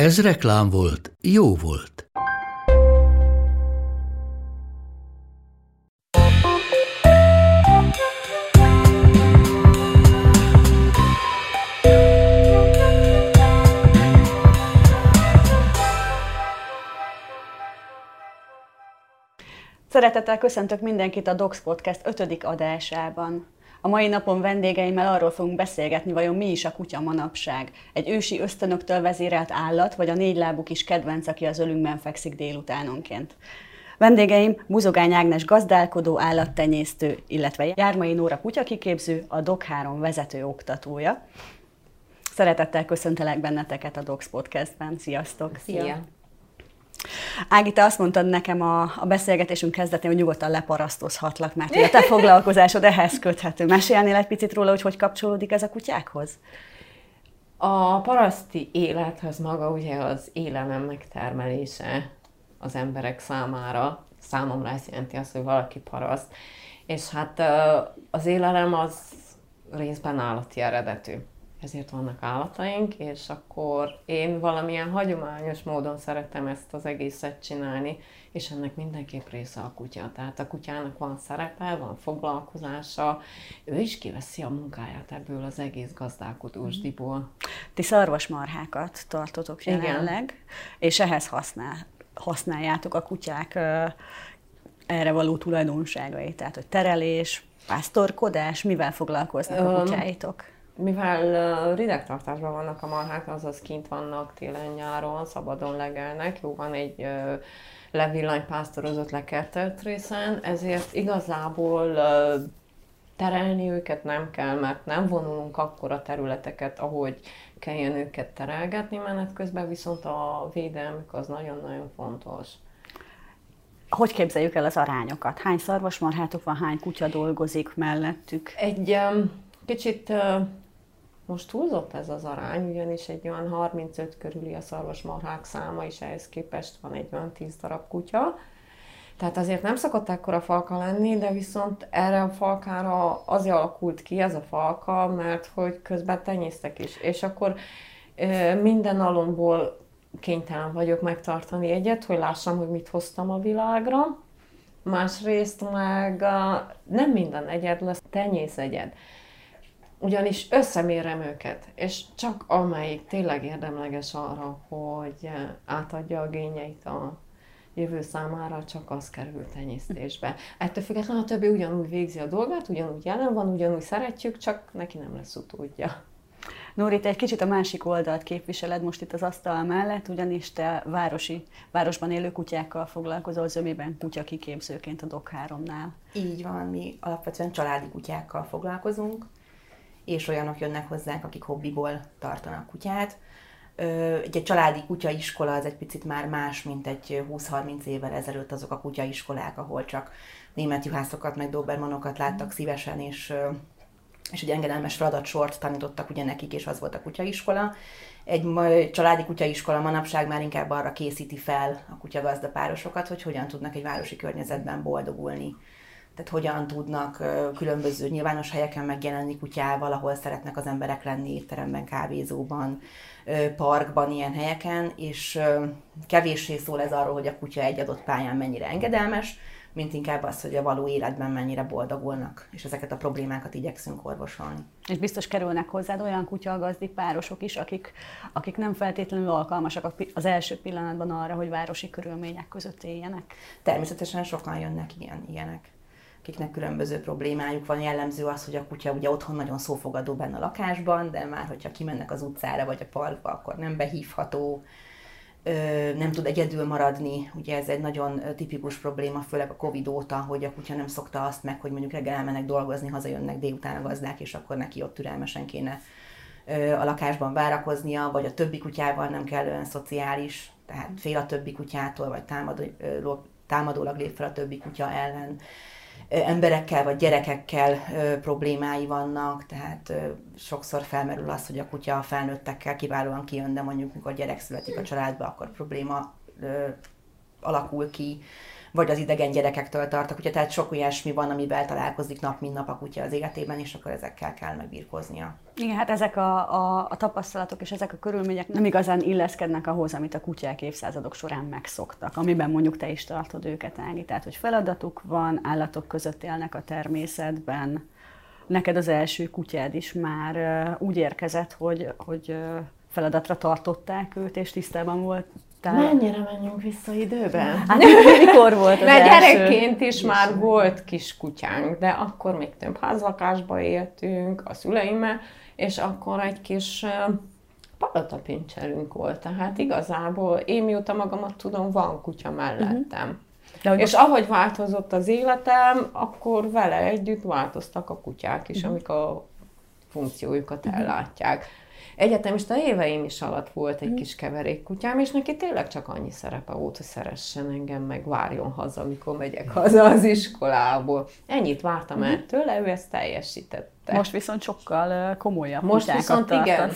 Ez reklám volt, jó volt. Szeretettel köszöntök mindenkit a Docs Podcast 5. adásában. A mai napon vendégeimmel arról fogunk beszélgetni, vajon mi is a kutya manapság. Egy ősi ösztönöktől vezérelt állat, vagy a négylábú kis kedvenc, aki az ölünkben fekszik délutánonként. Vendégeim Buzogány Ágnes gazdálkodó, állattenyésztő, illetve Jármai Nóra kutyakiképző, a DOC 3 vezető oktatója. Szeretettel köszöntelek benneteket a Docs Podcastben. Sziasztok! Szia! Szia. Ági, te azt mondtad nekem a, a beszélgetésünk kezdetén, hogy nyugodtan leparasztozhatlak, mert a te foglalkozásod ehhez köthető. Mesélnél egy picit róla, hogy hogy kapcsolódik ez a kutyákhoz? A paraszti élethez maga ugye az élelem megtermelése az emberek számára. Számomra ez jelenti azt, hogy valaki paraszt. És hát az élelem az részben állati eredetű ezért vannak állataink, és akkor én valamilyen hagyományos módon szeretem ezt az egészet csinálni, és ennek mindenképp része a kutya. Tehát a kutyának van szerepe, van foglalkozása, ő is kiveszi a munkáját ebből az egész gazdálkodósdiból. Ti szarvasmarhákat tartotok jelenleg, Igen. és ehhez használ, használjátok a kutyák erre való tulajdonságait, tehát hogy terelés, pásztorkodás, mivel foglalkoznak a kutyáitok? Mivel ridegtartásban vannak a marhák, azaz kint vannak télen-nyáron, szabadon legelnek, jó van egy levillany pásztorozott lekertelt részen, ezért igazából terelni őket nem kell, mert nem vonulunk akkora területeket, ahogy kelljen őket terelgetni menet közben, viszont a védelmük az nagyon-nagyon fontos. Hogy képzeljük el az arányokat? Hány szarvasmarhátok van, hány kutya dolgozik mellettük? Egy um, kicsit uh, most túlzott ez az arány, ugyanis egy olyan 35 körüli a szarvasmarhák száma, és ehhez képest van egy olyan 10 darab kutya. Tehát azért nem szokott ekkora falka lenni, de viszont erre a falkára az alakult ki, ez a falka, mert hogy közben tenyésztek is. És akkor minden alomból kénytelen vagyok megtartani egyet, hogy lássam, hogy mit hoztam a világra. Másrészt meg nem minden egyed lesz tenyész egyed ugyanis összemérem őket, és csak amelyik tényleg érdemleges arra, hogy eh, átadja a gényeit a jövő számára, csak az kerül tenyésztésbe. Ettől függetlenül a többi ugyanúgy végzi a dolgát, ugyanúgy jelen van, ugyanúgy szeretjük, csak neki nem lesz utódja. Nóri, te egy kicsit a másik oldalt képviseled most itt az asztal mellett, ugyanis te városi, városban élő kutyákkal foglalkozol, zömében kutya kiképzőként a DOK 3-nál. Így van, mi alapvetően családi kutyákkal foglalkozunk, és olyanok jönnek hozzánk, akik hobbiból tartanak kutyát. Egy, családi kutyaiskola az egy picit már más, mint egy 20-30 évvel ezelőtt azok a kutyaiskolák, ahol csak német juhászokat, meg dobermanokat láttak szívesen, és, és egy engedelmes feladatsort tanítottak ugye nekik, és az volt a kutyaiskola. Egy családi kutyaiskola manapság már inkább arra készíti fel a kutyagazdapárosokat, hogy hogyan tudnak egy városi környezetben boldogulni tehát hogyan tudnak különböző nyilvános helyeken megjelenni kutyával, ahol szeretnek az emberek lenni, étteremben, kávézóban, parkban, ilyen helyeken, és kevéssé szól ez arról, hogy a kutya egy adott pályán mennyire engedelmes, mint inkább az, hogy a való életben mennyire boldogulnak, és ezeket a problémákat igyekszünk orvosolni. És biztos kerülnek hozzád olyan kutyagazdi párosok is, akik, akik nem feltétlenül alkalmasak az első pillanatban arra, hogy városi körülmények között éljenek? Természetesen sokan jönnek ilyen, ilyenek akiknek különböző problémájuk van. Jellemző az, hogy a kutya ugye otthon nagyon szófogadó benne a lakásban, de már hogyha kimennek az utcára vagy a parkba, akkor nem behívható, nem tud egyedül maradni. Ugye ez egy nagyon tipikus probléma, főleg a Covid óta, hogy a kutya nem szokta azt meg, hogy mondjuk reggel elmennek dolgozni, hazajönnek délután a gazdák, és akkor neki ott türelmesen kéne a lakásban várakoznia, vagy a többi kutyával nem kell olyan szociális. tehát fél a többi kutyától, vagy támadó, támadólag lép fel a többi kutya ellen. Emberekkel vagy gyerekekkel problémái vannak, tehát sokszor felmerül az, hogy a kutya a felnőttekkel kiválóan kijön, de mondjuk mikor gyerek születik a családba, akkor probléma alakul ki vagy az idegen gyerekektől tart a kutya, tehát sok olyasmi van, amivel találkozik nap, mint nap a kutya az életében, és akkor ezekkel kell megbírkoznia. Igen, hát ezek a, a, a tapasztalatok és ezek a körülmények nem igazán illeszkednek ahhoz, amit a kutyák évszázadok során megszoktak, amiben mondjuk te is tartod őket állni. Tehát, hogy feladatuk van, állatok között élnek a természetben, neked az első kutyád is már úgy érkezett, hogy, hogy feladatra tartották őt, és tisztában volt tehát... Mennyire menjünk vissza időben? Hát mikor volt az Mert gyerekként is már volt kis kutyánk, de akkor még több házlakásba éltünk a szüleimmel, és akkor egy kis palatapincserünk volt. Tehát igazából én mióta magamat tudom, van kutya mellettem. Uh-huh. De, és most... ahogy változott az életem, akkor vele együtt változtak a kutyák is, uh-huh. amik a funkciójukat uh-huh. ellátják egyetemista éveim is alatt volt egy mm. kis keverékkutyám, és neki tényleg csak annyi szerepe volt, hogy szeressen engem, meg várjon haza, amikor megyek haza az iskolából. Ennyit vártam mm. el tőle, ő ezt teljesítette. Most viszont sokkal komolyabb Most viszont tartasz. igen,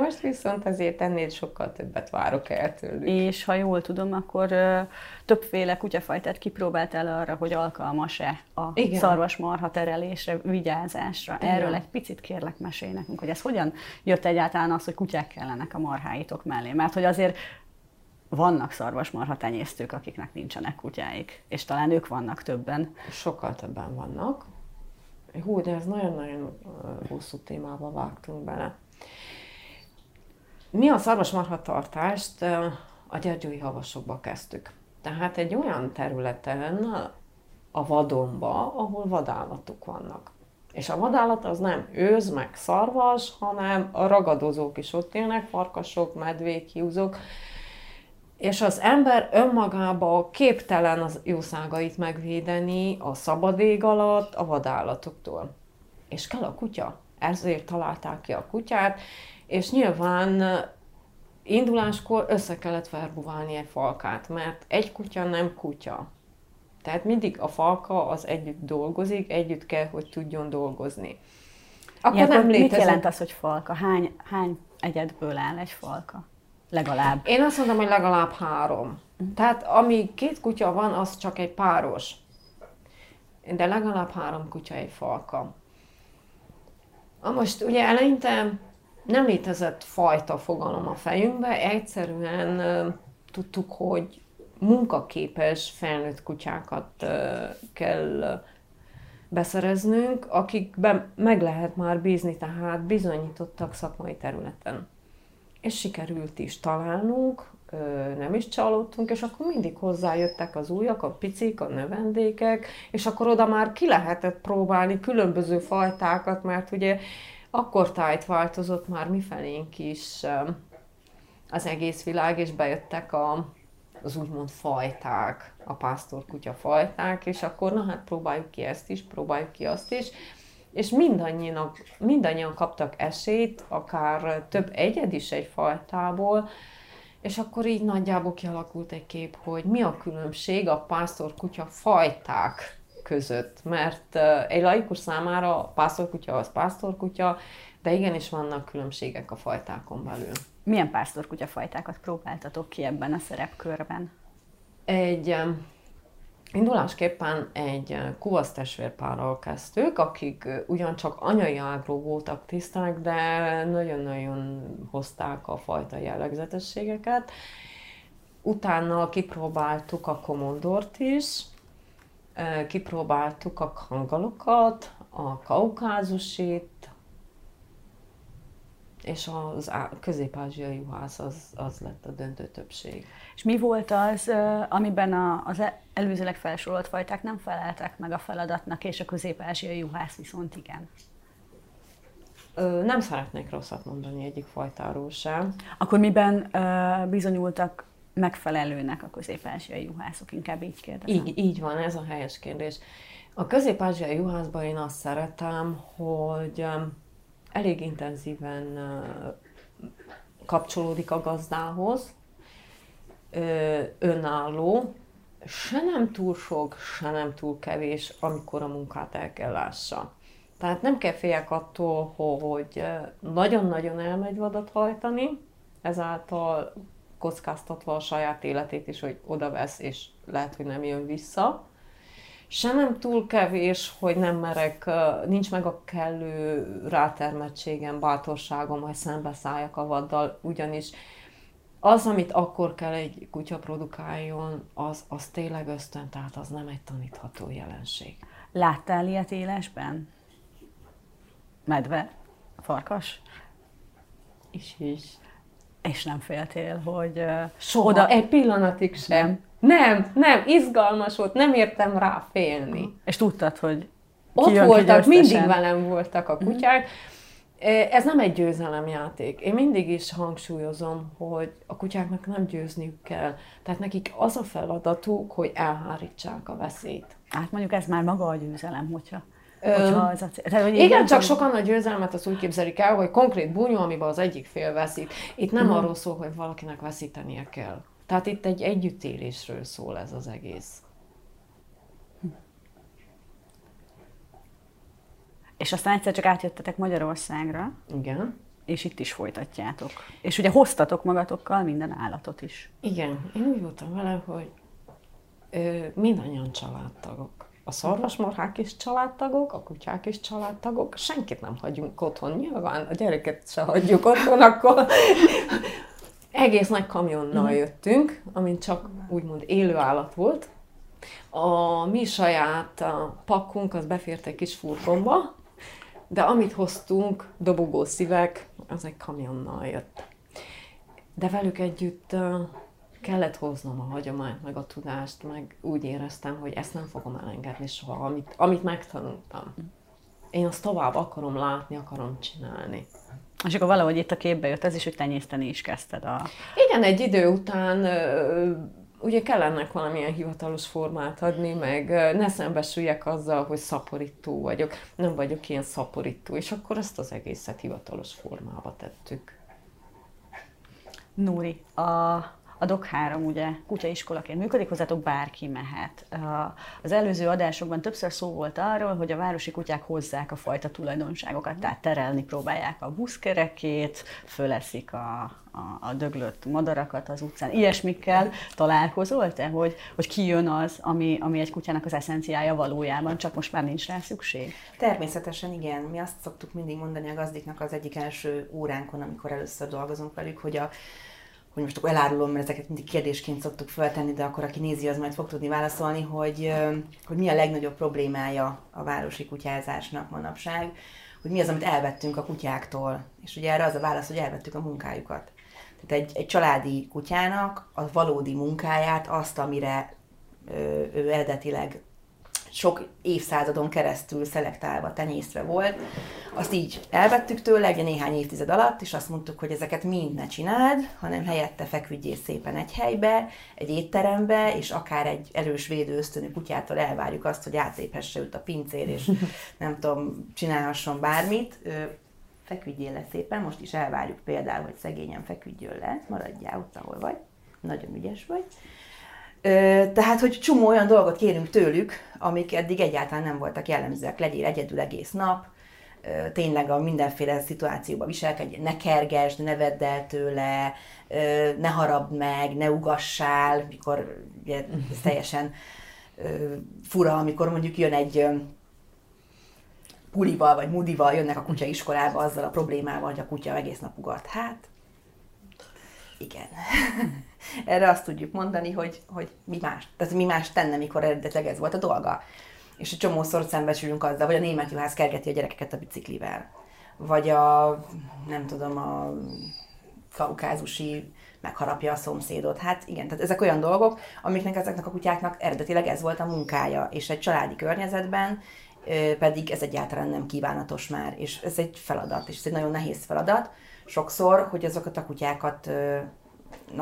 most viszont azért ennél sokkal többet várok el tőlük. És ha jól tudom, akkor ö, többféle kutyafajtát kipróbáltál arra, hogy alkalmas-e a Igen. szarvasmarha terelésre, vigyázásra. Igen. Erről egy picit kérlek mesélj nekünk, hogy ez hogyan jött egyáltalán az, hogy kutyák kellenek a marháitok mellé. Mert hogy azért vannak szarvasmarha tenyésztők, akiknek nincsenek kutyáik, és talán ők vannak többen. Sokkal többen vannak. Hú, de ez nagyon-nagyon hosszú témába vágtunk bele. Mi a szarvasmarha tartást a Gyergyói havasokba kezdtük. Tehát egy olyan területen, a vadonba, ahol vadállatok vannak. És a vadállat az nem őz, meg szarvas, hanem a ragadozók is ott élnek, farkasok, medvék, hiúzok, és az ember önmagába képtelen az jószágait megvédeni a szabad ég alatt a vadállatoktól. És kell a kutya. Ezért találták ki a kutyát, és nyilván induláskor össze kellett verbuválni egy falkát, mert egy kutya nem kutya. Tehát mindig a falka az együtt dolgozik, együtt kell, hogy tudjon dolgozni. Akkor Ilyenkor nem létezett... Mit jelent az, hogy falka? Hány, hány egyedből áll egy falka? Legalább. Én azt mondom, hogy legalább három. Uh-huh. Tehát ami két kutya van, az csak egy páros. De legalább három kutya egy falka. A most ugye eleinte nem létezett fajta fogalom a fejünkbe, egyszerűen tudtuk, hogy munkaképes felnőtt kutyákat kell beszereznünk, akikben meg lehet már bízni, tehát bizonyítottak szakmai területen. És sikerült is találnunk, nem is csalódtunk, és akkor mindig hozzájöttek az újak, a picik, a növendékek, és akkor oda már ki lehetett próbálni különböző fajtákat, mert ugye akkor tájt változott már mifelénk is az egész világ, és bejöttek a, az úgymond fajták, a pásztorkutya fajták, és akkor na hát próbáljuk ki ezt is, próbáljuk ki azt is, és mindannyian, kaptak esélyt, akár több egyed is egy fajtából, és akkor így nagyjából kialakult egy kép, hogy mi a különbség a pásztorkutya fajták között, mert egy laikus számára a pásztorkutya az pásztorkutya, de igenis vannak különbségek a fajtákon belül. Milyen pásztorkutya fajtákat próbáltatok ki ebben a szerepkörben? Egy Indulásképpen egy kuvasz testvérpárral kezdtük, akik ugyancsak anyai ágról voltak tiszták, de nagyon-nagyon hozták a fajta jellegzetességeket. Utána kipróbáltuk a komondort is, kipróbáltuk a kangalokat, a kaukázusit, és az közép-ázsiai juhász az, az lett a döntő többség. És mi volt az, amiben a, az e, előzőleg felsorolt fajták nem feleltek meg a feladatnak, és a közép-ázsiai juhász viszont igen? Nem szeretnék rosszat mondani egyik fajtáról sem. Akkor miben bizonyultak megfelelőnek a közép-ázsiai juhászok, inkább így kérdezem. Így, így van, ez a helyes kérdés. A közép-ázsiai juhászban én azt szeretem, hogy um, elég intenzíven uh, kapcsolódik a gazdához, ö, önálló, se nem túl sok, se nem túl kevés, amikor a munkát el kell lássa. Tehát nem kell féljek attól, hogy nagyon-nagyon elmegy vadat hajtani, ezáltal kockáztatva a saját életét is, hogy oda vesz, és lehet, hogy nem jön vissza. Se nem túl kevés, hogy nem merek, nincs meg a kellő rátermettségem, bátorságom, hogy szembeszálljak a vaddal, ugyanis az, amit akkor kell egy kutya produkáljon, az, az tényleg ösztön, tehát az nem egy tanítható jelenség. Láttál ilyet élesben? Medve? Farkas? Is is. És nem féltél, hogy Soha, oda... egy pillanatig sem. Nem, nem, izgalmas volt, nem értem rá félni. És tudtad, hogy Ott voltak, mindig velem voltak a kutyák. Mm-hmm ez nem egy győzelemjáték. Én mindig is hangsúlyozom, hogy a kutyáknak nem győzniük kell. Tehát nekik az a feladatuk, hogy elhárítsák a veszélyt. Hát mondjuk ez már maga a győzelem, hogyha az a cél. Tehát, hogy igen, csak sokan a győzelmet azt úgy képzelik el, hogy konkrét bunyó, amiben az egyik fél veszít. Itt nem uh-huh. arról szól, hogy valakinek veszítenie kell. Tehát itt egy együttélésről szól ez az egész. És aztán egyszer csak átjöttetek Magyarországra. Igen. És itt is folytatjátok. És ugye hoztatok magatokkal minden állatot is. Igen. Én úgy voltam vele, hogy ö, mindannyian családtagok. A szarvasmarhák is családtagok, a kutyák is családtagok, senkit nem hagyunk otthon. Nyilván a gyereket se hagyjuk otthon, akkor egész nagy kamionnal mhm. jöttünk, amin csak úgymond élő állat volt. A mi saját pakkunk az befért egy kis furgonba, de amit hoztunk, dobogó szívek, az egy kamionnal jött. De velük együtt kellett hoznom a hagyományt, meg a tudást, meg úgy éreztem, hogy ezt nem fogom elengedni soha, amit, amit megtanultam. Én azt tovább akarom látni, akarom csinálni. És akkor valahogy itt a képbe jött ez is, hogy tenyészteni is kezdted a... Igen, egy idő után ugye kell ennek valamilyen hivatalos formát adni, meg ne szembesüljek azzal, hogy szaporító vagyok. Nem vagyok ilyen szaporító, és akkor ezt az egészet hivatalos formába tettük. Núri, a a DOC 3 ugye kutyaiskolaként működik, hozzátok bárki mehet. Az előző adásokban többször szó volt arról, hogy a városi kutyák hozzák a fajta tulajdonságokat, tehát terelni próbálják a buszkerekét, föleszik a, a, a döglött madarakat az utcán. Ilyesmikkel találkozol te, hogy, hogy ki jön az, ami, ami egy kutyának az eszenciája valójában, csak most már nincs rá szükség? Természetesen igen. Mi azt szoktuk mindig mondani a gazdiknak az egyik első óránkon, amikor először dolgozunk velük, hogy a hogy most akkor elárulom, mert ezeket mindig kérdésként szoktuk feltenni, de akkor aki nézi, az majd fog tudni válaszolni, hogy, hogy mi a legnagyobb problémája a városi kutyázásnak manapság, hogy mi az, amit elvettünk a kutyáktól. És ugye erre az a válasz, hogy elvettük a munkájukat. Tehát egy, egy családi kutyának a valódi munkáját, azt, amire ő, ő eredetileg sok évszázadon keresztül szelektálva, tenyésztve volt, azt így elvettük tőle egy néhány évtized alatt, és azt mondtuk, hogy ezeket mind ne csináld, hanem helyette feküdjél szépen egy helybe, egy étterembe, és akár egy erős védő ösztönű kutyától elvárjuk azt, hogy átléphesse őt a pincér, és nem tudom, csinálhasson bármit. Feküdjél le szépen, most is elvárjuk például, hogy szegényen feküdjön le, maradjál ott, ahol vagy, nagyon ügyes vagy. Tehát, hogy csomó olyan dolgot kérünk tőlük, amik eddig egyáltalán nem voltak jellemzőek. Legyél egyedül egész nap, tényleg a mindenféle szituációban viselkedj, ne kergesd, ne vedd el tőle, ne harabd meg, ne ugassál, mikor ugye, teljesen fura, amikor mondjuk jön egy pulival vagy mudival jönnek a kutya iskolába azzal a problémával, hogy a kutya egész nap ugat. Hát, igen. Erre azt tudjuk mondani, hogy, hogy mi más, tehát mi más tenne, mikor eredetileg ez volt a dolga. És egy csomószor szembesülünk azzal, vagy a német juhász kergeti a gyerekeket a biciklivel. Vagy a, nem tudom, a kaukázusi megharapja a szomszédot. Hát igen, tehát ezek olyan dolgok, amiknek ezeknek a kutyáknak eredetileg ez volt a munkája, és egy családi környezetben pedig ez egyáltalán nem kívánatos már, és ez egy feladat, és ez egy nagyon nehéz feladat. Sokszor, hogy azokat a kutyákat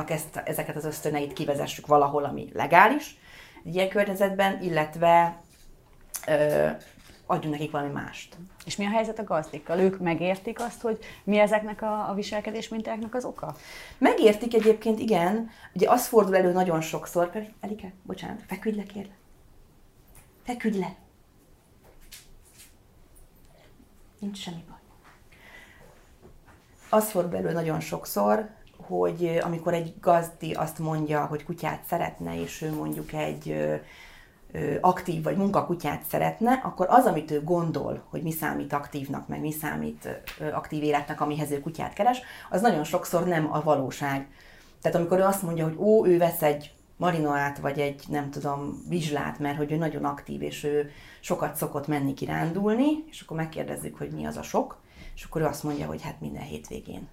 ezt, ezeket az ösztöneit kivezessük valahol, ami legális egy ilyen környezetben, illetve ö, adjunk nekik valami mást. És mi a helyzet a gazdikkal? Ők megértik azt, hogy mi ezeknek a, a viselkedés mintáknak az oka? Megértik egyébként, igen. Ugye az fordul elő nagyon sokszor, Elike, bocsánat, feküdj le, kérlek. Feküdj le. Nincs semmi baj. Az fordul elő nagyon sokszor, hogy amikor egy gazdi azt mondja, hogy kutyát szeretne, és ő mondjuk egy aktív vagy munkakutyát szeretne, akkor az, amit ő gondol, hogy mi számít aktívnak, meg mi számít aktív életnek, amihez ő kutyát keres, az nagyon sokszor nem a valóság. Tehát amikor ő azt mondja, hogy ó, ő vesz egy marinoát, vagy egy, nem tudom, vizslát, mert hogy ő nagyon aktív, és ő sokat szokott menni kirándulni, és akkor megkérdezzük, hogy mi az a sok, és akkor ő azt mondja, hogy hát minden hétvégén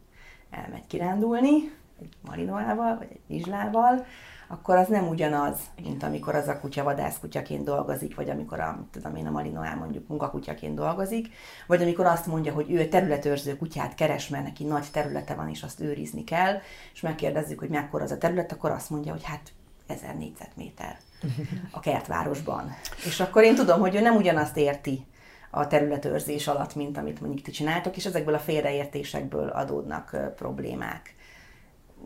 elmegy kirándulni, egy marinoával, vagy egy vizslával, akkor az nem ugyanaz, mint amikor az a kutya vadászkutyaként dolgozik, vagy amikor a, tudom én, a Malinoá mondjuk munkakutyaként dolgozik, vagy amikor azt mondja, hogy ő területőrző kutyát keres, mert neki nagy területe van, és azt őrizni kell, és megkérdezzük, hogy mekkora az a terület, akkor azt mondja, hogy hát 1000 négyzetméter a kertvárosban. És akkor én tudom, hogy ő nem ugyanazt érti a területőrzés alatt, mint amit mondjuk ti csináltok, és ezekből a félreértésekből adódnak problémák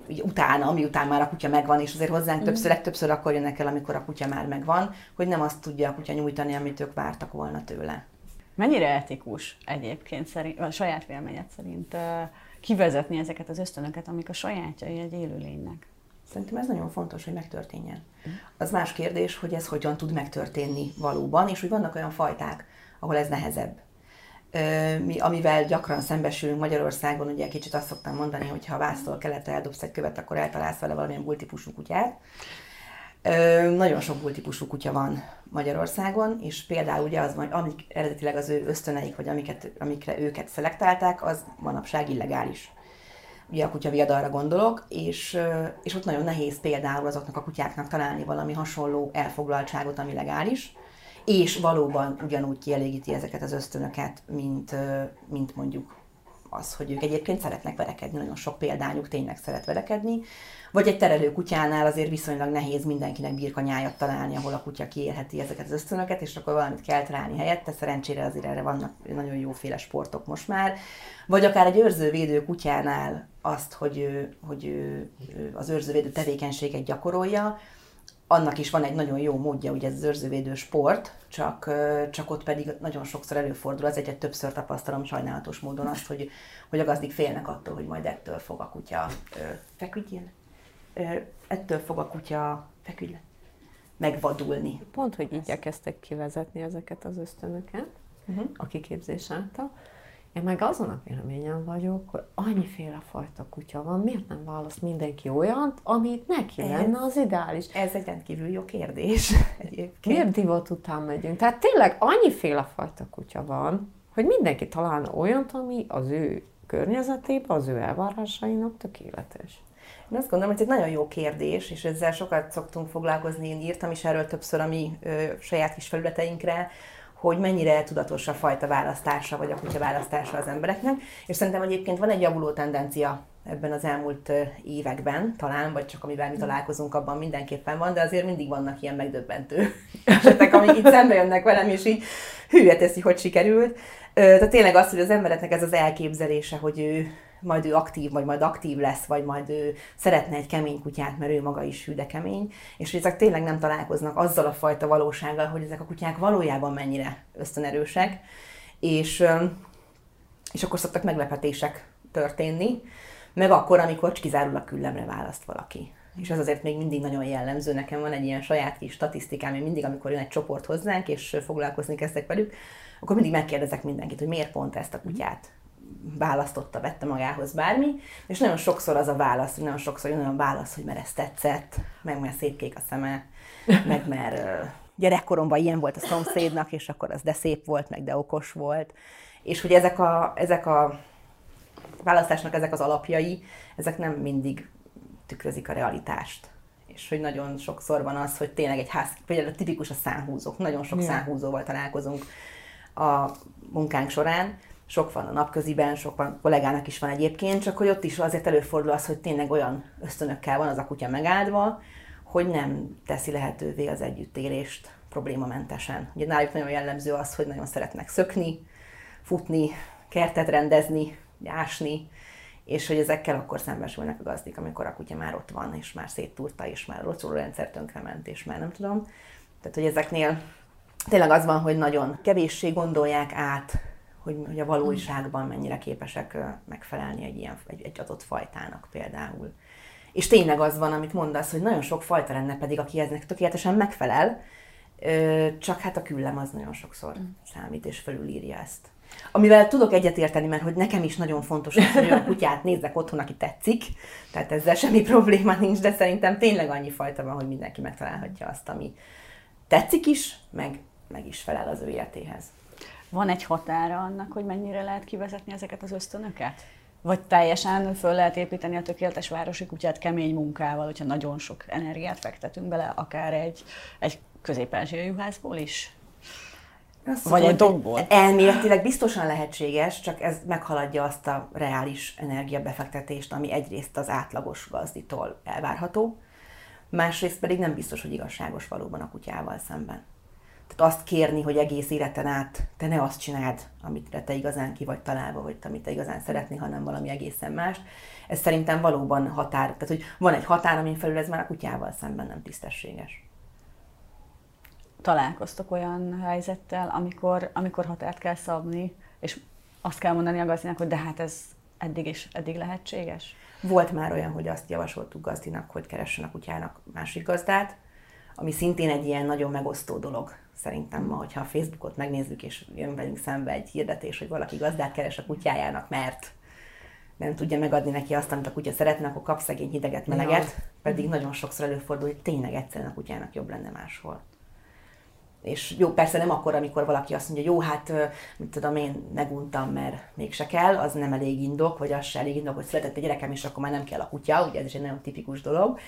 utána, miután már a kutya megvan, és azért hozzánk mm. többször, legtöbbször akkor jönnek el, amikor a kutya már megvan, hogy nem azt tudja a kutya nyújtani, amit ők vártak volna tőle. Mennyire etikus egyébként, szerint, a saját véleményed szerint kivezetni ezeket az ösztönöket, amik a sajátjai egy élőlénynek? Szerintem ez nagyon fontos, hogy megtörténjen. Az más kérdés, hogy ez hogyan tud megtörténni valóban, és hogy vannak olyan fajták, ahol ez nehezebb mi, amivel gyakran szembesülünk Magyarországon, ugye kicsit azt szoktam mondani, hogy ha vásztól keletre eldobsz egy követ, akkor eltalálsz vele valamilyen bultípusú kutyát. Nagyon sok bultípusú kutya van Magyarországon, és például ugye az, amik eredetileg az ő ösztöneik, vagy amiket, amikre őket szelektálták, az manapság illegális. Ugye a kutya viadalra gondolok, és, és ott nagyon nehéz például azoknak a kutyáknak találni valami hasonló elfoglaltságot, ami legális és valóban ugyanúgy kielégíti ezeket az ösztönöket, mint, mint mondjuk az, hogy ők egyébként szeretnek verekedni, nagyon sok példányuk tényleg szeret verekedni, vagy egy terelő kutyánál azért viszonylag nehéz mindenkinek birkanyájat találni, ahol a kutya kiélheti ezeket az ösztönöket, és akkor valamit kell találni helyette, szerencsére azért erre vannak nagyon jóféle sportok most már, vagy akár egy őrzővédő kutyánál azt, hogy, ő, hogy ő, az őrzővédő tevékenységet gyakorolja, annak is van egy nagyon jó módja, ugye ez az őrzővédő sport, csak, csak ott pedig nagyon sokszor előfordul, az egyet többször tapasztalom sajnálatos módon azt, hogy, hogy a gazdik félnek attól, hogy majd ettől fog a kutya feküdjél, ettől fog a kutya feküdj megvadulni. Pont, hogy így elkezdtek kivezetni ezeket az ösztönöket uh-huh. a kiképzés által, én meg azon a véleményen vagyok, hogy annyiféle fajta kutya van, miért nem választ mindenki olyant, amit neki ez, lenne az ideális? Ez egy rendkívül jó kérdés egyébként. Miért divat után megyünk? Tehát tényleg annyiféle fajta kutya van, hogy mindenki találna olyant, ami az ő környezetében, az ő elvárásainak tökéletes. Én azt gondolom, hogy ez egy nagyon jó kérdés, és ezzel sokat szoktunk foglalkozni. Én írtam is erről többször a mi ö, saját kis felületeinkre, hogy mennyire tudatos a fajta választása, vagy a kutya választása az embereknek. És szerintem egyébként van egy javuló tendencia ebben az elmúlt években, talán, vagy csak amivel mi találkozunk, abban mindenképpen van, de azért mindig vannak ilyen megdöbbentő esetek, amik itt szembe jönnek velem, és így hülye teszi, hogy sikerült. Tehát tényleg az, hogy az embereknek ez az elképzelése, hogy ő majd ő aktív, vagy majd aktív lesz, vagy majd ő szeretne egy kemény kutyát, mert ő maga is hű, kemény, és hogy ezek tényleg nem találkoznak azzal a fajta valósággal, hogy ezek a kutyák valójában mennyire ösztönerősek, és, és akkor szoktak meglepetések történni, meg akkor, amikor kizárólag küllemre választ valaki. És ez azért még mindig nagyon jellemző. Nekem van egy ilyen saját kis statisztikám, én mindig, amikor jön egy csoport hozzánk, és foglalkozni kezdek velük, akkor mindig megkérdezek mindenkit, hogy miért pont ezt a kutyát választotta, vette magához bármi, és nagyon sokszor az a válasz, nagyon sokszor jön olyan válasz, hogy mert ez tetszett, meg mert szép kék a szeme, meg mert gyerekkoromban ilyen volt a szomszédnak, és akkor az de szép volt, meg de okos volt. És hogy ezek a, ezek a választásnak ezek az alapjai, ezek nem mindig tükrözik a realitást. És hogy nagyon sokszor van az, hogy tényleg egy ház, például tipikus a szánhúzók, nagyon sok yeah. szánhúzóval találkozunk a munkánk során, sok van a napköziben, sok van, kollégának is van egyébként, csak hogy ott is azért előfordul az, hogy tényleg olyan ösztönökkel van az a kutya megáldva, hogy nem teszi lehetővé az együttélést problémamentesen. Ugye náluk nagyon jellemző az, hogy nagyon szeretnek szökni, futni, kertet rendezni, ásni, és hogy ezekkel akkor szembesülnek a gazdik, amikor a kutya már ott van, és már széttúrta, és már a rendszer tönkrement, és már nem tudom. Tehát, hogy ezeknél tényleg az van, hogy nagyon kevéssé gondolják át, hogy, hogy a valóságban mennyire képesek megfelelni egy, ilyen, egy, egy adott fajtának például. És tényleg az van, amit mondasz, hogy nagyon sok fajta lenne pedig, aki eznek tökéletesen megfelel, csak hát a küllem az nagyon sokszor mm. számít, és felülírja ezt. Amivel tudok egyetérteni, mert hogy nekem is nagyon fontos, hogy a kutyát nézzek otthon, aki tetszik, tehát ezzel semmi probléma nincs, de szerintem tényleg annyi fajta van, hogy mindenki megtalálhatja azt, ami tetszik is, meg, meg is felel az ő életéhez. Van egy határa annak, hogy mennyire lehet kivezetni ezeket az ösztönöket? Vagy teljesen föl lehet építeni a tökéletes városi kutyát kemény munkával, hogyha nagyon sok energiát fektetünk bele, akár egy, egy közép-ázsiai juhászból is? Azt Vagy egy dogból? Elméletileg biztosan lehetséges, csak ez meghaladja azt a reális energiabefektetést, ami egyrészt az átlagos gazditól elvárható, másrészt pedig nem biztos, hogy igazságos valóban a kutyával szemben. Tehát azt kérni, hogy egész életen át te ne azt csináld, amit te igazán ki vagy találva, vagy amit te igazán szeretni, hanem valami egészen más. Ez szerintem valóban határ. Tehát, hogy van egy határ, amin felül ez már a kutyával szemben nem tisztességes. Találkoztok olyan helyzettel, amikor, amikor határt kell szabni, és azt kell mondani a gazdinak, hogy de hát ez eddig is eddig lehetséges? Volt már olyan, hogy azt javasoltuk gazdinak, hogy keressen a kutyának másik gazdát, ami szintén egy ilyen nagyon megosztó dolog szerintem ma, hogyha a Facebookot megnézzük, és jön velünk szembe egy hirdetés, hogy valaki gazdát keres a kutyájának, mert nem tudja megadni neki azt, amit a kutya szeretne, akkor kap szegény hideget, meleget, ja. pedig nagyon sokszor előfordul, hogy tényleg egyszerűen a kutyának jobb lenne máshol. És jó, persze nem akkor, amikor valaki azt mondja, jó, hát, mit tudom én, meguntam, mert mégse kell, az nem elég indok, vagy az se elég indok, hogy született egy gyerekem, és akkor már nem kell a kutya, ugye ez is egy nagyon tipikus dolog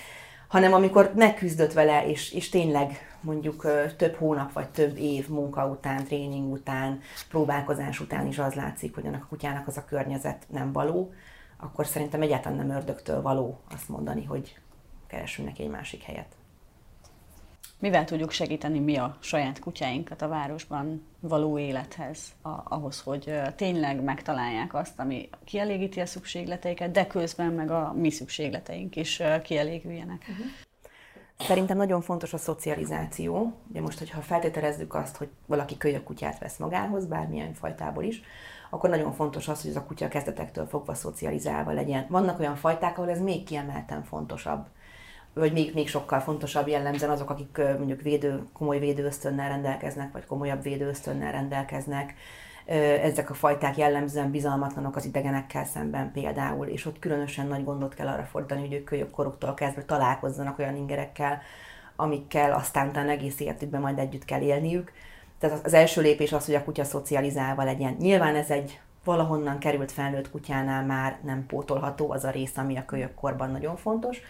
hanem amikor megküzdött vele, és, és tényleg mondjuk több hónap vagy több év munka után, tréning után, próbálkozás után is az látszik, hogy annak a kutyának az a környezet nem való, akkor szerintem egyáltalán nem ördögtől való azt mondani, hogy keresünk neki egy másik helyet. Mivel tudjuk segíteni mi a saját kutyáinkat a városban való élethez, a, ahhoz, hogy tényleg megtalálják azt, ami kielégíti a szükségleteiket, de közben meg a mi szükségleteink is kielégüljenek? Uh-huh. Szerintem nagyon fontos a szocializáció. Ugye most, hogyha feltételezzük azt, hogy valaki kölyök kutyát vesz magához, bármilyen fajtából is, akkor nagyon fontos az, hogy az a kutya kezdetektől fogva szocializálva legyen. Vannak olyan fajták, ahol ez még kiemelten fontosabb vagy még, még sokkal fontosabb jellemzen azok, akik mondjuk védő, komoly védőösztönnel rendelkeznek, vagy komolyabb védőösztönnel rendelkeznek. Ezek a fajták jellemzően bizalmatlanok az idegenekkel szemben például, és ott különösen nagy gondot kell arra fordítani, hogy ők kölyök koruktól kezdve találkozzanak olyan ingerekkel, amikkel aztán utána egész életükben majd együtt kell élniük. Tehát az első lépés az, hogy a kutya szocializálva legyen. Nyilván ez egy valahonnan került felnőtt kutyánál már nem pótolható az a rész, ami a kölyök korban nagyon fontos,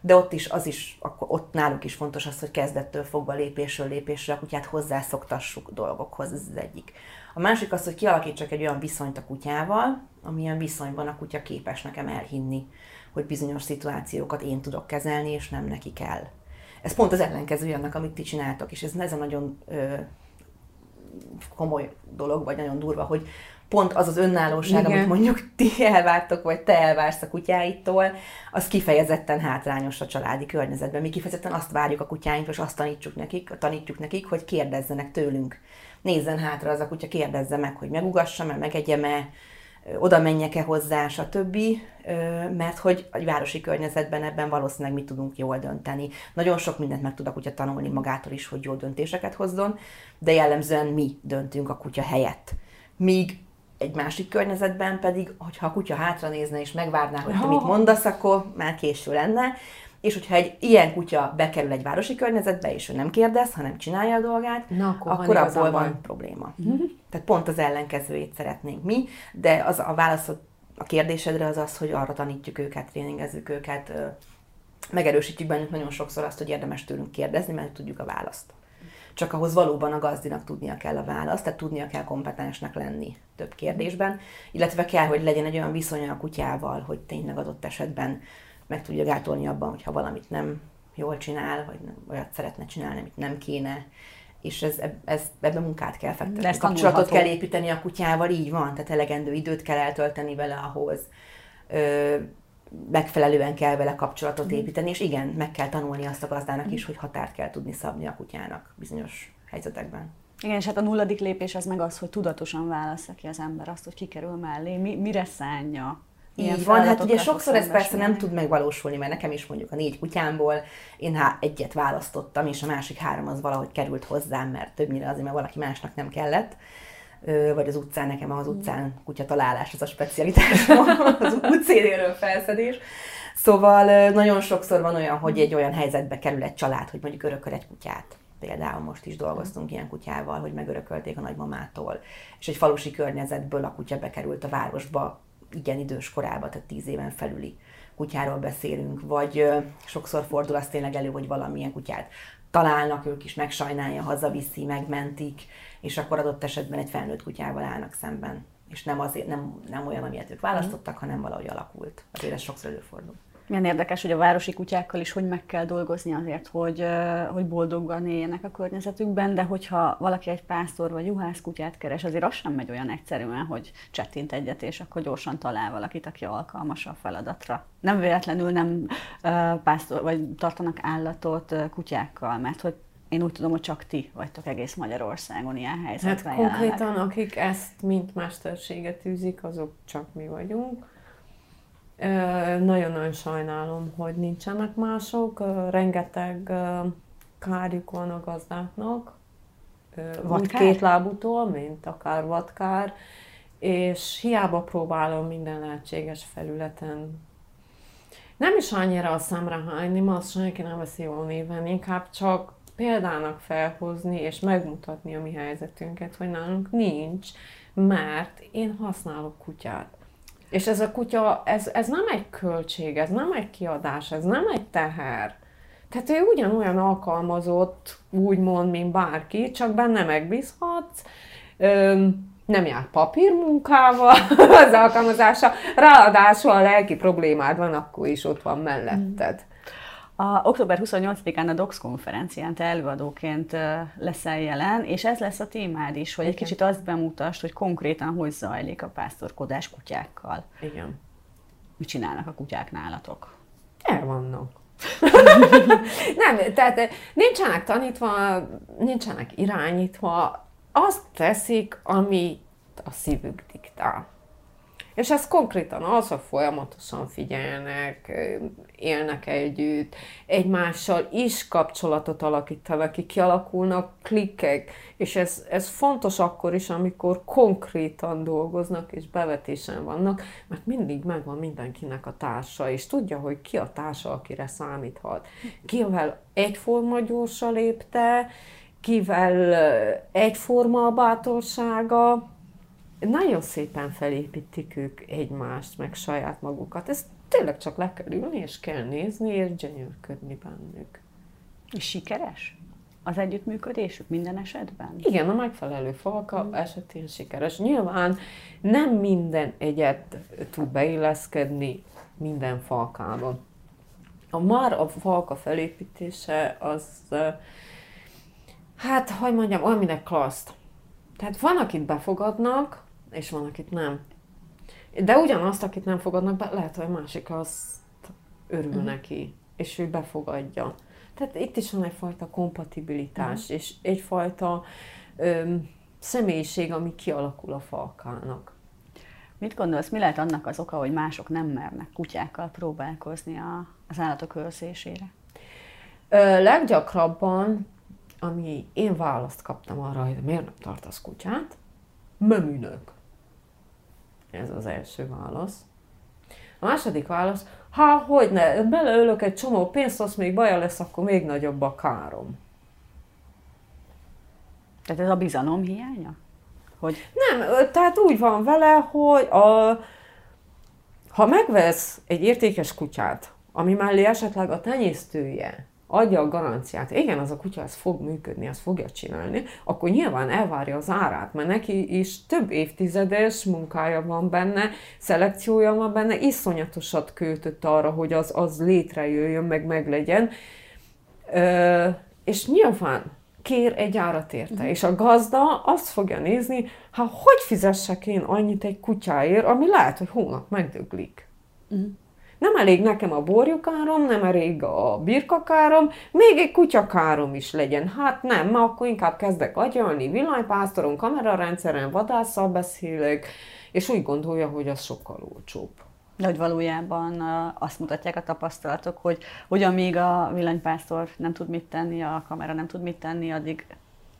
de ott is, az is, akkor ott náluk is fontos az, hogy kezdettől fogva lépésről lépésre a kutyát hozzászoktassuk dolgokhoz, ez az egyik. A másik az, hogy kialakítsak egy olyan viszonyt a kutyával, amilyen viszonyban a kutya képes nekem elhinni, hogy bizonyos szituációkat én tudok kezelni, és nem neki kell. Ez pont az ellenkező annak, amit ti csináltok, és ez, ez a nagyon ö, komoly dolog, vagy nagyon durva, hogy pont az az önállóság, Igen. amit mondjuk ti elvártok, vagy te elvársz a kutyáitól, az kifejezetten hátrányos a családi környezetben. Mi kifejezetten azt várjuk a kutyáinktól, és azt tanítjuk nekik, tanítjuk nekik, hogy kérdezzenek tőlünk. Nézzen hátra az a kutya, kérdezze meg, hogy megugassam-e, megegyem-e, oda menjek-e hozzá, stb. Mert hogy a városi környezetben ebben valószínűleg mi tudunk jól dönteni. Nagyon sok mindent meg tud a kutya tanulni magától is, hogy jó döntéseket hozzon, de jellemzően mi döntünk a kutya helyett. Míg egy másik környezetben pedig, hogyha a kutya hátra nézne és megvárná, hogy te mit mondasz, akkor már késő lenne. És hogyha egy ilyen kutya bekerül egy városi környezetbe, és ő nem kérdez, hanem csinálja a dolgát, Na, akkor, akkor abból van, van probléma. Uh-huh. Tehát pont az ellenkezőjét szeretnénk mi, de az a válaszod a kérdésedre az az, hogy arra tanítjuk őket, tréningezzük őket, megerősítjük bennük nagyon sokszor azt, hogy érdemes tőlünk kérdezni, mert tudjuk a választ csak ahhoz valóban a gazdinak tudnia kell a választ, tehát tudnia kell kompetensnek lenni több kérdésben, illetve kell, hogy legyen egy olyan viszonya a kutyával, hogy tényleg adott esetben meg tudja gátolni abban, hogyha valamit nem jól csinál, vagy nem, olyat szeretne csinálni, amit nem kéne. és ez, ez, ebben munkát kell fektetni. De ez Kapcsolatot kell építeni a kutyával, így van, tehát elegendő időt kell eltölteni vele ahhoz. Ö, megfelelően kell vele kapcsolatot építeni, és igen, meg kell tanulni azt a gazdának is, hogy határt kell tudni szabni a kutyának bizonyos helyzetekben. Igen, és hát a nulladik lépés az meg az, hogy tudatosan válassza ki az ember azt, hogy kikerül mellé, mi, mire szánja. milyen Így van, hát ugye sokszor ez persze nem tud megvalósulni, mert nekem is mondjuk a négy kutyámból én há- egyet választottam, és a másik három az valahogy került hozzám, mert többnyire azért, mert valaki másnak nem kellett. Vagy az utcán, nekem az utcán kutya találás, az a specialitás, az utcéréről felszedés. Szóval nagyon sokszor van olyan, hogy egy olyan helyzetbe kerül egy család, hogy mondjuk örököl egy kutyát. Például most is dolgoztunk ilyen kutyával, hogy megörökölték a nagymamától, és egy falusi környezetből a kutya bekerült a városba, igen idős korába, tehát tíz éven felüli kutyáról beszélünk, vagy sokszor fordul az tényleg elő, hogy valamilyen kutyát találnak, ők is megsajnálja, hazaviszi, megmentik, és akkor adott esetben egy felnőtt kutyával állnak szemben. És nem, azért, nem, nem olyan, amilyet ők választottak, hanem valahogy alakult. Azért ez sokszor előfordul. Milyen érdekes, hogy a városi kutyákkal is hogy meg kell dolgozni azért, hogy, hogy boldoggan éljenek a környezetükben, de hogyha valaki egy pásztor vagy juhász kutyát keres, azért az sem megy olyan egyszerűen, hogy csettint egyet, és akkor gyorsan talál valakit, aki alkalmas a feladatra. Nem véletlenül nem pásztor, vagy tartanak állatot kutyákkal, mert hogy én úgy tudom, hogy csak ti vagytok egész Magyarországon ilyen Hát helyzetben konkrétan, akik ezt mint mesterséget űzik, azok csak mi vagyunk. Nagyon-nagyon sajnálom, hogy nincsenek mások. Rengeteg kárjuk van a gazdáknak. Úgy Vadkár? két lábútól, mint akár vadkár. És hiába próbálom minden lehetséges felületen nem is annyira a szemre hányni, mert azt senki nem veszi jól néven, inkább csak példának felhozni és megmutatni a mi helyzetünket, hogy nálunk nincs, mert én használok kutyát. És ez a kutya, ez, ez nem egy költség, ez nem egy kiadás, ez nem egy teher. Tehát ő ugyanolyan alkalmazott, úgymond, mint bárki, csak benne megbízhatsz, öm, nem jár papírmunkával az alkalmazása, ráadásul a lelki problémád van, akkor is ott van melletted. A október 28-án a DOX konferencián te előadóként leszel jelen, és ez lesz a témád is, hogy egy Igen. kicsit azt bemutasd, hogy konkrétan hogy zajlik a pásztorkodás kutyákkal. Igen. Mit csinálnak a kutyák nálatok? El vannak. nem, tehát nincsenek tanítva, nincsenek irányítva, azt teszik, amit a szívük diktál. És ez konkrétan az, hogy folyamatosan figyelnek, élnek együtt, egymással is kapcsolatot alakítanak ki, kialakulnak klikkek, és ez, ez fontos akkor is, amikor konkrétan dolgoznak és bevetésen vannak, mert mindig megvan mindenkinek a társa, és tudja, hogy ki a társa, akire számíthat. Kivel egyforma gyorsa lépte, kivel ö, egyforma a bátorsága, nagyon szépen felépítik ők egymást, meg saját magukat. Ez tényleg csak le kell ülni, és kell nézni, és gyönyörködni bennük. És sikeres az együttműködésük minden esetben? Igen, a megfelelő falka esetén sikeres. Nyilván nem minden egyet tud beilleszkedni minden falkába. A már a falka felépítése az, hát, hogy mondjam, olyan, klaszt. Tehát van, akit befogadnak, és van, akit nem. De ugyanazt, akit nem fogadnak be, lehet, hogy a másik azt örül uh-huh. neki, és ő befogadja. Tehát itt is van egyfajta kompatibilitás, uh-huh. és egyfajta öm, személyiség, ami kialakul a falkának. Mit gondolsz, mi lehet annak az oka, hogy mások nem mernek kutyákkal próbálkozni a, az állatok őrzésére? Ö, leggyakrabban, ami én választ kaptam arra, hogy miért nem tartasz kutyát, meműnök. Ez az első válasz. A második válasz, ha hogy ne, beleölök egy csomó pénzt, az még baja lesz, akkor még nagyobb a károm. Tehát ez a bizalom hiánya? Hogy Nem, tehát úgy van vele, hogy a, ha megvesz egy értékes kutyát, ami mellé esetleg a tenyésztője adja a garanciát, igen, az a kutya ez fog működni, ezt fogja csinálni, akkor nyilván elvárja az árát, mert neki is több évtizedes munkája van benne, szelekciója van benne, iszonyatosat költött arra, hogy az, az létrejöjjön, meg meglegyen. Ö, és nyilván kér egy árat érte. Uh-huh. És a gazda azt fogja nézni, hát hogy fizessek én annyit egy kutyáért, ami lehet, hogy hónap megdöglik. Uh-huh. Nem elég nekem a borjukárom, nem elég a birkakárom, még egy kutyakárom is legyen. Hát nem, mert akkor inkább kezdek agyalni, villanypásztoron, kamerarendszeren, vadásszal beszélek, és úgy gondolja, hogy az sokkal olcsóbb. De hogy valójában azt mutatják a tapasztalatok, hogy, hogy amíg a villanypásztor nem tud mit tenni, a kamera nem tud mit tenni, addig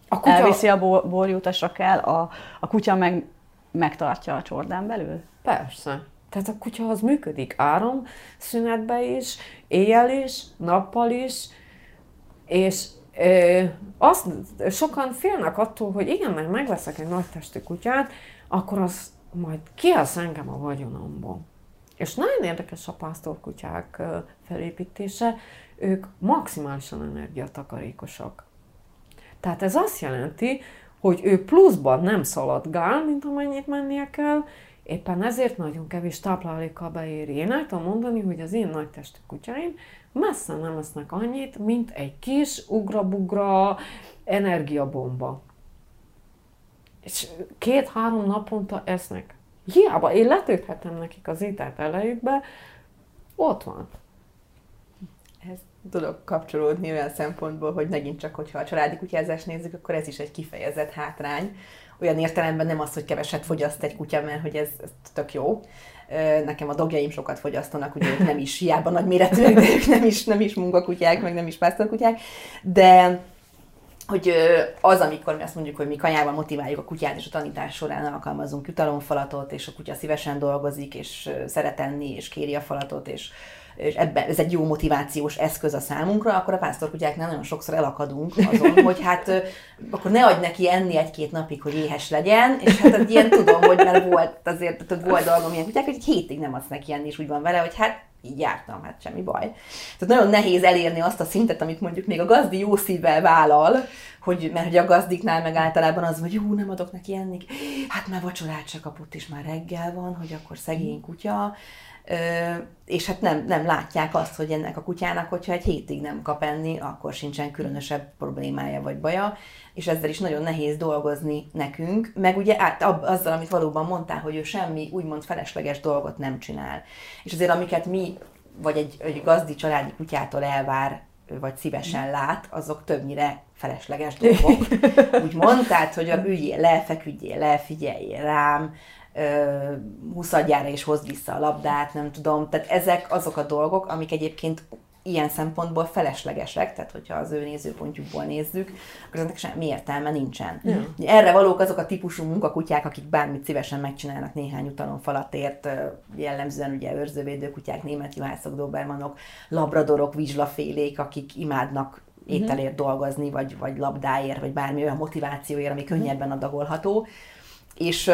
a kutya... elviszi a borjutasra kell, a, a kutya meg megtartja a csordán belül? Persze. Tehát a kutya az működik áram szünetbe is, éjjel is, nappal is, és ö, azt sokan félnek attól, hogy igen, mert megveszek egy nagy testű kutyát, akkor az majd kiállsz engem a vagyonomból. És nagyon érdekes a pásztorkutyák felépítése, ők maximálisan energiatakarékosak. Tehát ez azt jelenti, hogy ő pluszban nem szaladgál, mint amennyit mennie kell, éppen ezért nagyon kevés táplálékkal beéri. Én el tudom mondani, hogy az én nagy testű kutyáim messze nem esznek annyit, mint egy kis ugra-bugra energiabomba. És két-három naponta esznek. Hiába én letölthetem nekik az ételt elejükbe, ott van. Ez tudok kapcsolódni olyan szempontból, hogy megint csak, hogyha a családi kutyázást nézzük, akkor ez is egy kifejezett hátrány. Olyan értelemben nem az, hogy keveset fogyaszt egy kutya, mert hogy ez, ez tök jó. Nekem a dogjaim sokat fogyasztanak, ugye nem is hiába nagy méretűek, de ők nem is, nem is munkakutyák, meg nem is pásztorkutyák, de hogy az, amikor mi azt mondjuk, hogy mi kanyával motiváljuk a kutyát, és a tanítás során alkalmazunk jutalomfalatot, és a kutya szívesen dolgozik, és szeret enni, és kéri a falatot, és, és ebben ez egy jó motivációs eszköz a számunkra, akkor a pásztorkutyáknál nagyon sokszor elakadunk azon, hogy hát akkor ne adj neki enni egy-két napig, hogy éhes legyen, és hát egy ilyen tudom, hogy mert volt azért, tehát volt dolgom ilyen kutyák, hogy egy hétig nem adsz neki enni, és úgy van vele, hogy hát így jártam, hát semmi baj. Tehát nagyon nehéz elérni azt a szintet, amit mondjuk még a gazdi jó szívvel vállal, hogy, mert hogy a gazdiknál meg általában az, hogy jó, nem adok neki enni, hát már vacsorát se kapott, és már reggel van, hogy akkor szegény kutya, és hát nem, nem látják azt, hogy ennek a kutyának, hogyha egy hétig nem kap enni, akkor sincsen különösebb problémája vagy baja, és ezzel is nagyon nehéz dolgozni nekünk, meg ugye át, azzal, amit valóban mondtál, hogy ő semmi úgymond felesleges dolgot nem csinál. És azért amiket mi, vagy egy, egy gazdi családi kutyától elvár, vagy szívesen lát, azok többnyire felesleges dolgok, úgymond, tehát, hogy a üljél le, feküdjél le, figyeljél rám, huszadjára és hozd vissza a labdát, nem tudom. Tehát ezek azok a dolgok, amik egyébként ilyen szempontból feleslegesek, tehát hogyha az ő nézőpontjukból nézzük, akkor ennek semmi értelme nincsen. Mm. Erre valók azok a típusú munkakutyák, akik bármit szívesen megcsinálnak néhány utalon falatért, jellemzően ugye őrzővédő kutyák, német juhászok, dobermanok, labradorok, vizslafélék, akik imádnak ételért dolgozni, vagy, vagy labdáért, vagy bármi olyan motivációért, ami könnyebben adagolható. És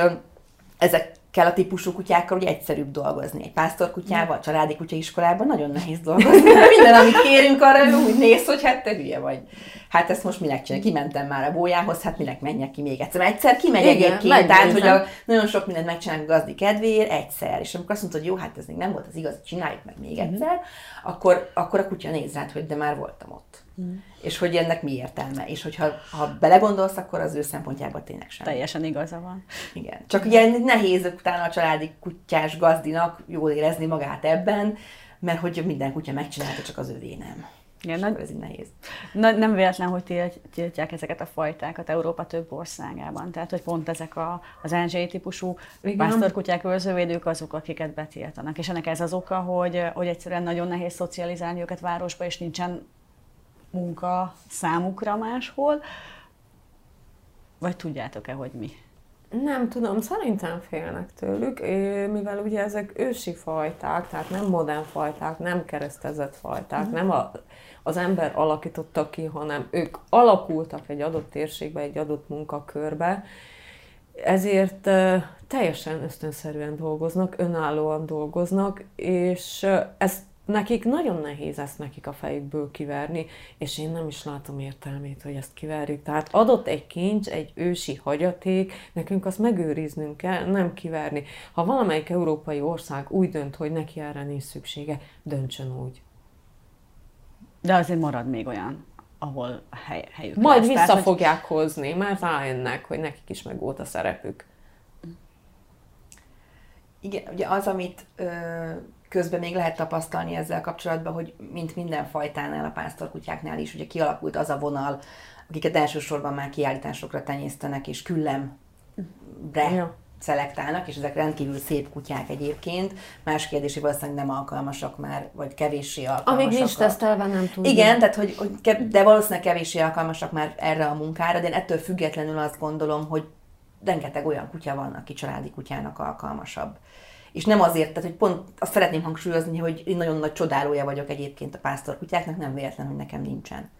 ezekkel a típusú kutyákkal ugye egyszerűbb dolgozni. Egy pásztorkutyával, családi kutyaiskolában nagyon nehéz dolgozni, mert minden, amit kérünk, arra úgy néz, hogy hát te hülye vagy. Hát ezt most minek csinálja? Kimentem már a bójához, hát minek menjek ki még egyszer. Egyszer kimegy egyébként, tehát hogy a, nagyon sok mindent megcsinálunk a gazdi kedvéért egyszer, és amikor azt mondod, hogy jó, hát ez még nem volt az igaz, csináljuk meg még mhm. egyszer, akkor, akkor a kutya néz rád, hogy de már voltam ott. Mm. És hogy ennek mi értelme. És hogyha ha belegondolsz, akkor az ő szempontjában tényleg sem. Teljesen igaza van. Igen. Csak ugye nehéz utána a családi kutyás gazdinak jól érezni magát ebben, mert hogy minden kutya megcsinálta, csak az övé nem. Igen, na, ez így nehéz. Na, nem véletlen, hogy tiltják ezeket a fajtákat Európa több országában. Tehát, hogy pont ezek a, az NG típusú pásztorkutyák, őrzővédők azok, akiket betiltanak. És ennek ez az oka, hogy, hogy egyszerűen nagyon nehéz szocializálni őket városba, és nincsen munka számukra máshol, vagy tudjátok-e, hogy mi? Nem tudom, szerintem félnek tőlük, mivel ugye ezek ősi fajták, tehát nem modern fajták, nem keresztezett fajták, mm. nem a, az ember alakította ki, hanem ők alakultak egy adott térségbe, egy adott munkakörbe, ezért teljesen ösztönszerűen dolgoznak, önállóan dolgoznak, és ezt nekik nagyon nehéz ezt nekik a fejükből kiverni, és én nem is látom értelmét, hogy ezt kiverjük. Tehát adott egy kincs, egy ősi hagyaték, nekünk azt megőriznünk kell, nem kiverni. Ha valamelyik európai ország úgy dönt, hogy neki erre nincs szüksége, döntsön úgy. De azért marad még olyan, ahol hely, helyük Majd lesz. vissza Tehát, hogy- fogják hozni, mert rájönnek, hogy nekik is meg volt a szerepük. Igen, ugye az, amit ö, közben még lehet tapasztalni ezzel kapcsolatban, hogy mint minden fajtánál, a pásztorkutyáknál is, ugye kialakult az a vonal, akiket elsősorban már kiállításokra tenyésztenek, és küllembre Ja. szelektálnak, és ezek rendkívül szép kutyák egyébként. Más kérdés, hogy valószínűleg nem alkalmasak már, vagy kevéssé alkalmasak. Amíg nincs tesztelve, nem tudjuk. igen, tehát hogy, hogy de valószínűleg kevéssé alkalmasak már erre a munkára, de én ettől függetlenül azt gondolom, hogy rengeteg olyan kutya van, aki családi kutyának alkalmasabb. És nem azért, tehát hogy pont azt szeretném hangsúlyozni, hogy én nagyon nagy csodálója vagyok egyébként a pásztorkutyáknak, nem véletlen, hogy nekem nincsen.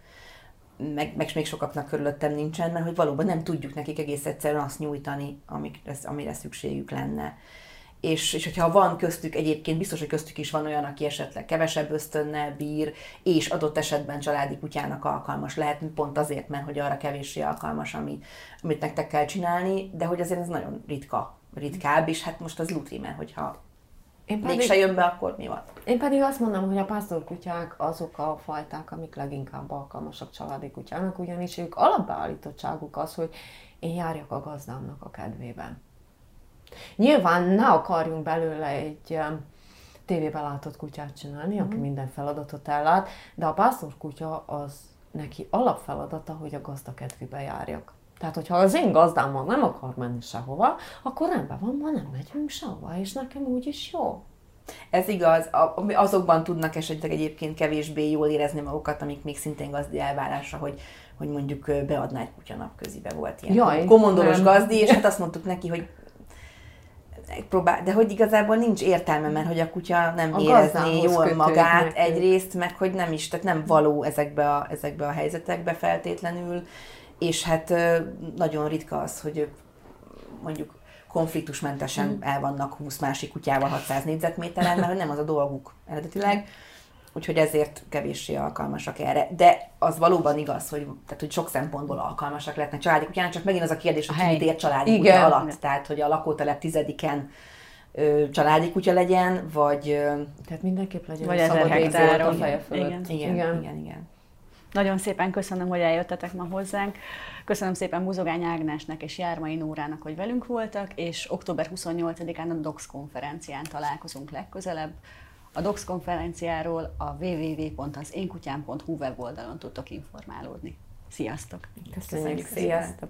Meg, meg még sokaknak körülöttem nincsen, mert hogy valóban nem tudjuk nekik egész egyszerűen azt nyújtani, amire, amire szükségük lenne. És, és hogyha van köztük egyébként, biztos, hogy köztük is van olyan, aki esetleg kevesebb ösztönnel bír, és adott esetben családi kutyának alkalmas lehet, pont azért, mert hogy arra kevéssé alkalmas, ami, amit nektek kell csinálni, de hogy azért ez nagyon ritka, ritkább, és hát most az lutri, mert hogyha Én mégse jön be, akkor mi van? Én pedig azt mondom, hogy a pásztorkutyák azok a fajták, amik leginkább alkalmasak családi kutyának, ugyanis ők alapbeállítottságuk az, hogy én járjak a gazdámnak a kedvében. Nyilván ne akarjunk belőle egy em, tévébe látott kutyát csinálni, aki minden feladatot ellát, de a pásztorkutya az neki alapfeladata, hogy a gazda kedvébe járjak. Tehát, hogyha az én gazdámmal nem akar menni sehova, akkor rendben van, ma nem megyünk sehova, és nekem úgyis jó. Ez igaz, azokban tudnak esetleg egyébként kevésbé jól érezni magukat, amik még szintén gazdi elvárása, hogy, hogy mondjuk beadná egy kutya napközibe volt ilyen Jaj, komondoros nem. gazdi, és hát azt mondtuk neki, hogy próbál, de hogy igazából nincs értelme, mert hogy a kutya nem A érezné jól magát neki. egyrészt, meg hogy nem is, tehát nem való ezekbe a, ezekbe a helyzetekbe feltétlenül, és hát nagyon ritka az, hogy mondjuk konfliktusmentesen el vannak 20 másik kutyával 600 négyzetméteren, mert nem az a dolguk eredetileg, úgyhogy ezért kevéssé alkalmasak erre. De az valóban igaz, hogy, tehát, hogy sok szempontból alkalmasak lehetnek családi kutyának, csak megint az a kérdés, hogy mit ért családi Igen. kutya alatt. Tehát, hogy a lakótelep tizediken ö, családi kutya legyen, vagy ö, Tehát mindenképp legyen Vagy szabad ég hektáron. a feje fölött. Igen. igen, igen, igen. igen. Nagyon szépen köszönöm, hogy eljöttetek ma hozzánk. Köszönöm szépen Muzogány Ágnesnek és Jármai Nórának, hogy velünk voltak, és október 28-án a DOX konferencián találkozunk legközelebb. A DOX konferenciáról a www.azénkutyám.hu weboldalon tudtok informálódni. Sziasztok! Köszönjük, szépen. sziasztok!